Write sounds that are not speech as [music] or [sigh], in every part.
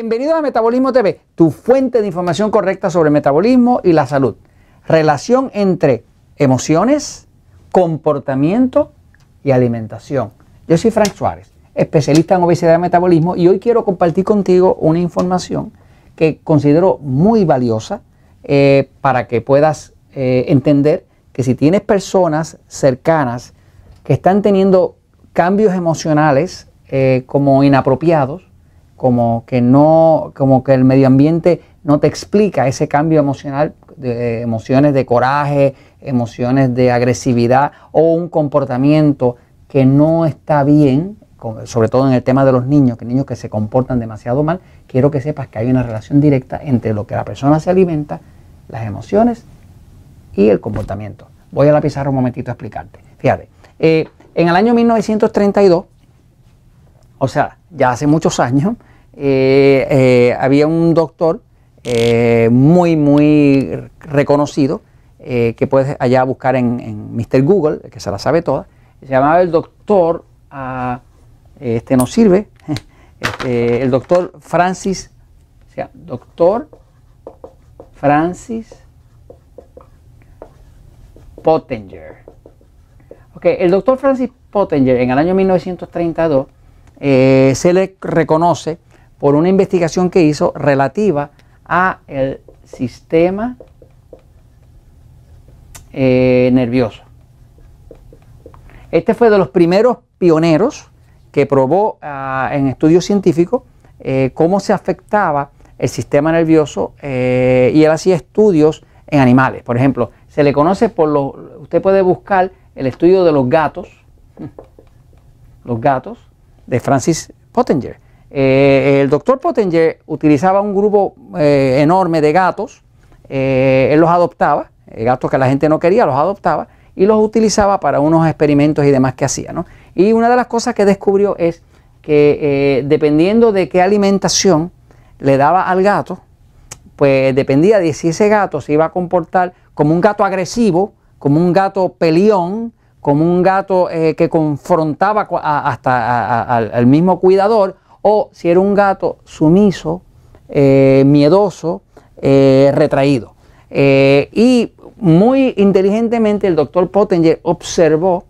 Bienvenidos a Metabolismo TV, tu fuente de información correcta sobre metabolismo y la salud. Relación entre emociones, comportamiento y alimentación. Yo soy Frank Suárez, especialista en obesidad y metabolismo, y hoy quiero compartir contigo una información que considero muy valiosa eh, para que puedas eh, entender que si tienes personas cercanas que están teniendo cambios emocionales eh, como inapropiados, como que no, como que el medio ambiente no te explica ese cambio emocional, emociones de coraje, emociones de agresividad o un comportamiento que no está bien, sobre todo en el tema de los niños, que niños que se comportan demasiado mal, quiero que sepas que hay una relación directa entre lo que la persona se alimenta, las emociones y el comportamiento. Voy a la pizarra un momentito a explicarte. Fíjate, eh, en el año 1932, o sea, ya hace muchos años, eh, eh, había un doctor eh, muy, muy reconocido que puedes allá buscar en, Mr. Google, que se la sabe toda. Se llamaba el doctor, ah, este no sirve, [laughs] este, el doctor Francis, sea, doctor Francis Pottinger. Ok, el doctor Francis Pottinger en el año 1932 se le reconoce por una investigación que hizo relativa a el sistema eh, nervioso. Este fue de los primeros pioneros que probó ah, en estudios científicos eh, cómo se afectaba el sistema nervioso eh, y él hacía estudios en animales. Por ejemplo, se le conoce por lo, usted puede buscar el estudio de los gatos, [laughs] los gatos de Francis Pottinger. Eh, el doctor Pottinger utilizaba un grupo eh, enorme de gatos, eh, él los adoptaba, gatos que la gente no quería, los adoptaba y los utilizaba para unos experimentos y demás que hacía. Y una de las cosas que descubrió es que dependiendo de qué alimentación le daba al gato, pues dependía de si ese gato se iba a comportar como un gato agresivo, como un gato peleón, como un gato que confrontaba hasta al mismo cuidador o si era un gato sumiso, eh, miedoso, eh, retraído. Eh, y muy inteligentemente el doctor Pottinger observó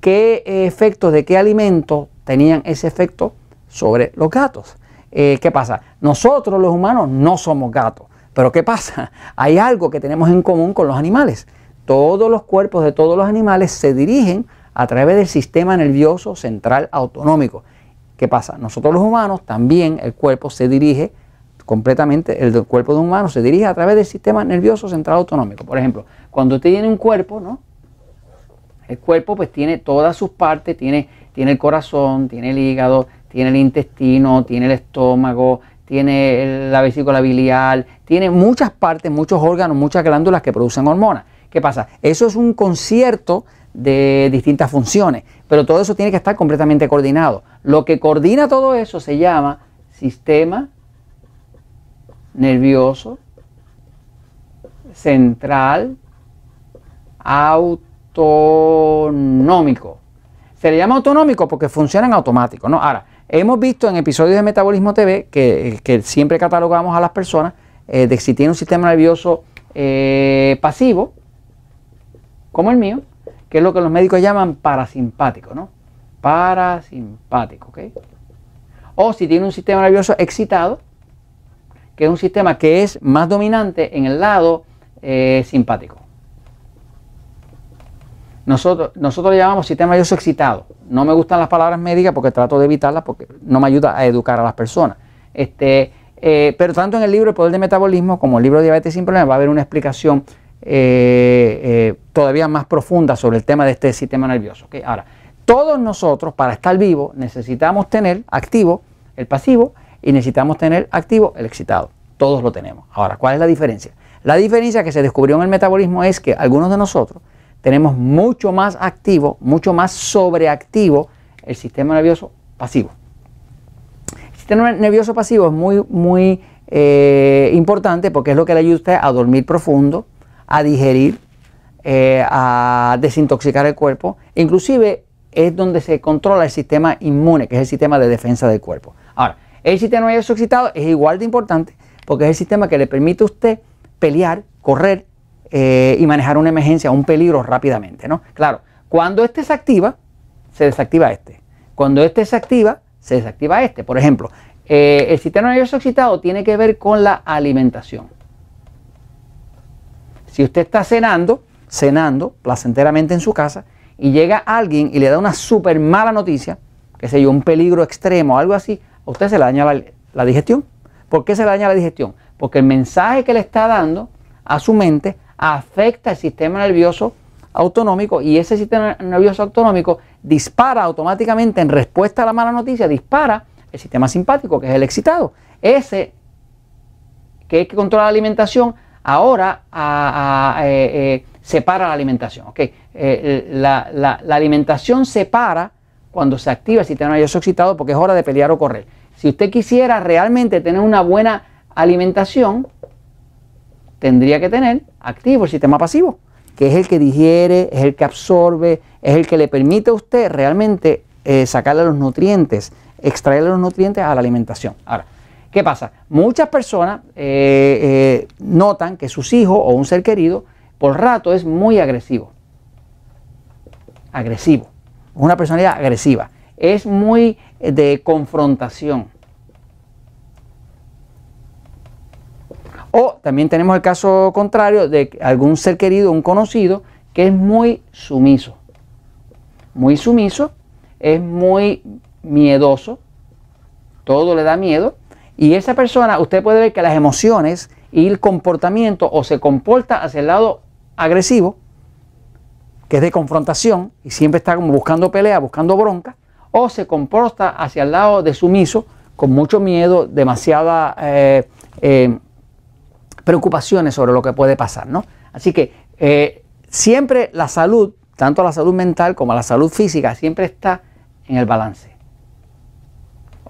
qué efectos de qué alimentos tenían ese efecto sobre los gatos. ¿Qué pasa? Nosotros los humanos no somos gatos, pero ¿qué pasa? [laughs] Hay algo que tenemos en común con los animales. Todos los cuerpos de todos los animales se dirigen a través del sistema nervioso central autonómico. ¿Qué pasa? Nosotros los humanos también el cuerpo se dirige completamente, el cuerpo de un humano se dirige a través del sistema nervioso central autonómico. Por ejemplo, cuando usted tiene un cuerpo, ¿no? El cuerpo pues tiene todas sus partes, tiene, tiene el corazón, tiene el hígado, tiene el intestino, tiene el estómago, tiene la vesícula biliar, tiene muchas partes, muchos órganos, muchas glándulas que producen hormonas. ¿Qué pasa? Eso es un concierto de distintas funciones, pero todo eso tiene que estar completamente coordinado. Lo que coordina todo eso se llama sistema nervioso central autonómico. Se le llama autonómico porque funciona en automático. ¿no? Ahora, hemos visto en episodios de Metabolismo TV que, siempre catalogamos a las personas eh, de si tiene un sistema nervioso eh, pasivo, como el mío, que es lo que los médicos llaman parasimpático, ¿no? Parasimpático, ¿ok? O si tiene un sistema nervioso excitado, que es un sistema que es más dominante en el lado eh, simpático. Nosotros, nosotros le llamamos sistema nervioso excitado. No me gustan las palabras médicas porque trato de evitarlas porque no me ayuda a educar a las personas. Este, eh, pero tanto en el libro El Poder del Metabolismo como el libro Diabetes sin Problemas va a haber una explicación eh, eh, todavía más profunda sobre el tema de este sistema nervioso. Ahora, todos nosotros para estar vivos necesitamos tener activo el pasivo y necesitamos tener activo el excitado. Todos lo tenemos. Ahora, ¿cuál es la diferencia? La diferencia que se descubrió en el metabolismo es que algunos de nosotros tenemos mucho más activo, mucho más sobreactivo el sistema nervioso pasivo. El sistema nervioso pasivo es muy, muy eh, importante porque es lo que le ayuda a dormir profundo, a digerir, eh, a desintoxicar el cuerpo. Inclusive es donde se controla el sistema inmune, que es el sistema de defensa del cuerpo. Ahora, El sistema nervioso excitado es igual de importante porque es el sistema que le permite a usted pelear, correr eh, y manejar una emergencia, un peligro rápidamente. ¿no? Claro, cuando este se activa, se desactiva este. Cuando este se activa, se desactiva este. Por ejemplo, eh, el sistema nervioso excitado tiene que ver con la alimentación. Si usted está cenando, cenando placenteramente en su casa y llega alguien y le da una súper mala noticia, que sé yo, un peligro extremo, algo así, a usted se le daña la, digestión. ¿Por qué se le daña la digestión? Porque el mensaje que le está dando a su mente afecta el sistema nervioso autonómico y ese sistema nervioso autonómico dispara automáticamente en respuesta a la mala noticia, dispara el sistema simpático, que es el excitado. Ese que es que controla la alimentación, ahora eh, eh, separa la alimentación. Eh, la, alimentación separa cuando se activa el sistema nervioso excitado porque es hora de pelear o correr. Si usted quisiera realmente tener una buena alimentación, tendría que tener activo el sistema pasivo, que es el que digiere, es el que absorbe, es el que le permite a usted realmente sacarle los nutrientes, extraerle los nutrientes a la alimentación. Ahora, ¿qué pasa? Muchas personas notan que sus hijos o un ser querido por rato es muy agresivo. Agresivo. Una personalidad agresiva. Es muy de confrontación. O también tenemos el caso contrario de algún ser querido, un conocido, que es muy sumiso. Muy sumiso, es muy miedoso, todo le da miedo. Y esa persona, usted puede ver que las emociones y el comportamiento o se comporta hacia el lado agresivo, que es de confrontación y siempre está como buscando pelea, buscando bronca, o se comporta hacia el lado de sumiso, con mucho miedo, demasiada eh, eh, preocupaciones sobre lo que puede pasar. ¿no? Así que eh, siempre la salud, tanto la salud mental como la salud física, siempre está en el balance.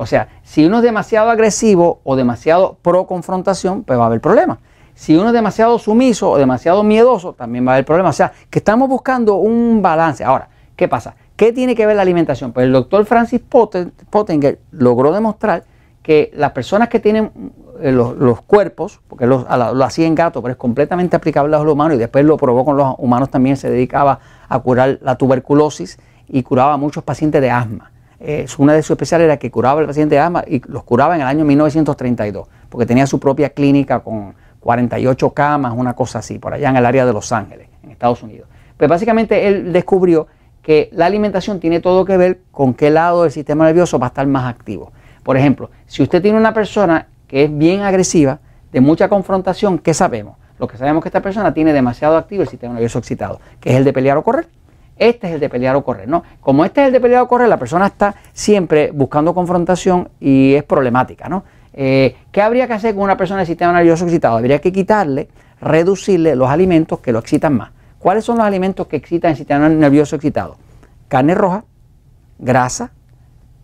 O sea, si uno es demasiado agresivo o demasiado pro confrontación, pues va a haber problemas. Si uno es demasiado sumiso o demasiado miedoso, también va a haber problemas. O sea, que estamos buscando un balance. Ahora, ¿qué pasa? ¿Qué tiene que ver la alimentación? Pues el doctor Francis Pottinger logró demostrar que las personas que tienen eh, los, cuerpos, porque lo, hacía en gato, pero es completamente aplicable a los humanos y después lo probó con los humanos también, se dedicaba a curar la tuberculosis y curaba a muchos pacientes de asma. Una de sus especiales era que curaba al paciente de asma y los curaba en el año 1932, porque tenía su propia clínica con 48 camas, una cosa así, por allá en el área de Los Ángeles, en Estados Unidos. Pues básicamente él descubrió que la alimentación tiene todo que ver con qué lado del sistema nervioso va a estar más activo. Por ejemplo, si usted tiene una persona que es bien agresiva, de mucha confrontación, ¿qué sabemos? Lo que sabemos es que esta persona tiene demasiado activo el sistema nervioso excitado, que es el de pelear o correr. Este es el de pelear o correr, ¿no? Como este es el de pelear o correr, la persona está siempre buscando confrontación y es problemática, ¿no? Eh, ¿Qué habría que hacer con una persona de sistema nervioso excitado? Habría que quitarle, reducirle los alimentos que lo excitan más. ¿Cuáles son los alimentos que excitan el sistema nervioso excitado? Carne roja, grasa,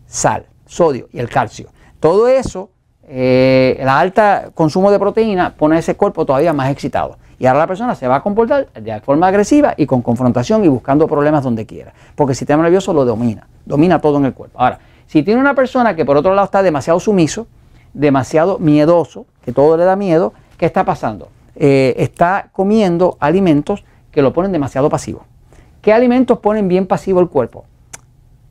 sal, sodio y el calcio. Todo eso, eh, el alta consumo de proteína pone ese cuerpo todavía más excitado. Y ahora la persona se va a comportar de forma agresiva y con confrontación y buscando problemas donde quiera. Porque el sistema nervioso lo domina, domina todo en el cuerpo. Ahora, si tiene una persona que por otro lado está demasiado sumiso, demasiado miedoso, que todo le da miedo, ¿qué está pasando? Eh, está comiendo alimentos que lo ponen demasiado pasivo. ¿Qué alimentos ponen bien pasivo el cuerpo?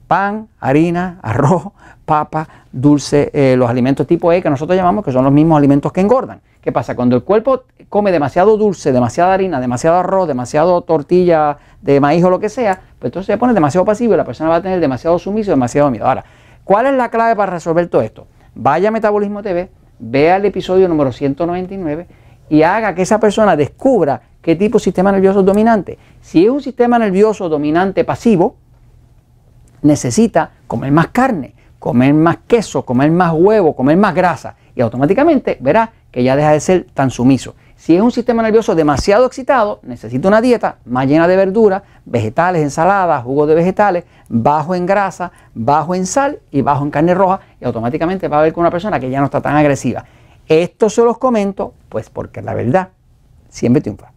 Pan, harina, arroz, papa, dulce, eh, los alimentos tipo E que nosotros llamamos que son los mismos alimentos que engordan. ¿Qué pasa? Cuando el cuerpo come demasiado dulce, demasiada harina, demasiado arroz, demasiado tortilla de maíz o lo que sea, pues entonces se pone demasiado pasivo y la persona va a tener demasiado sumiso, demasiado miedo. Ahora, ¿cuál es la clave para resolver todo esto? vaya a Metabolismo TV, vea el episodio número 199 y haga que esa persona descubra qué tipo de sistema nervioso es dominante. Si es un sistema nervioso dominante pasivo, necesita comer más carne, comer más queso, comer más huevo, comer más grasa y automáticamente verá que ya deja de ser tan sumiso. Si es un sistema nervioso demasiado excitado, necesita una dieta más llena de verduras, vegetales, ensaladas, jugos de vegetales, bajo en grasa, bajo en sal y bajo en carne roja y automáticamente va a ver con una persona que ya no está tan agresiva. Esto se los comento pues porque la verdad siempre triunfa.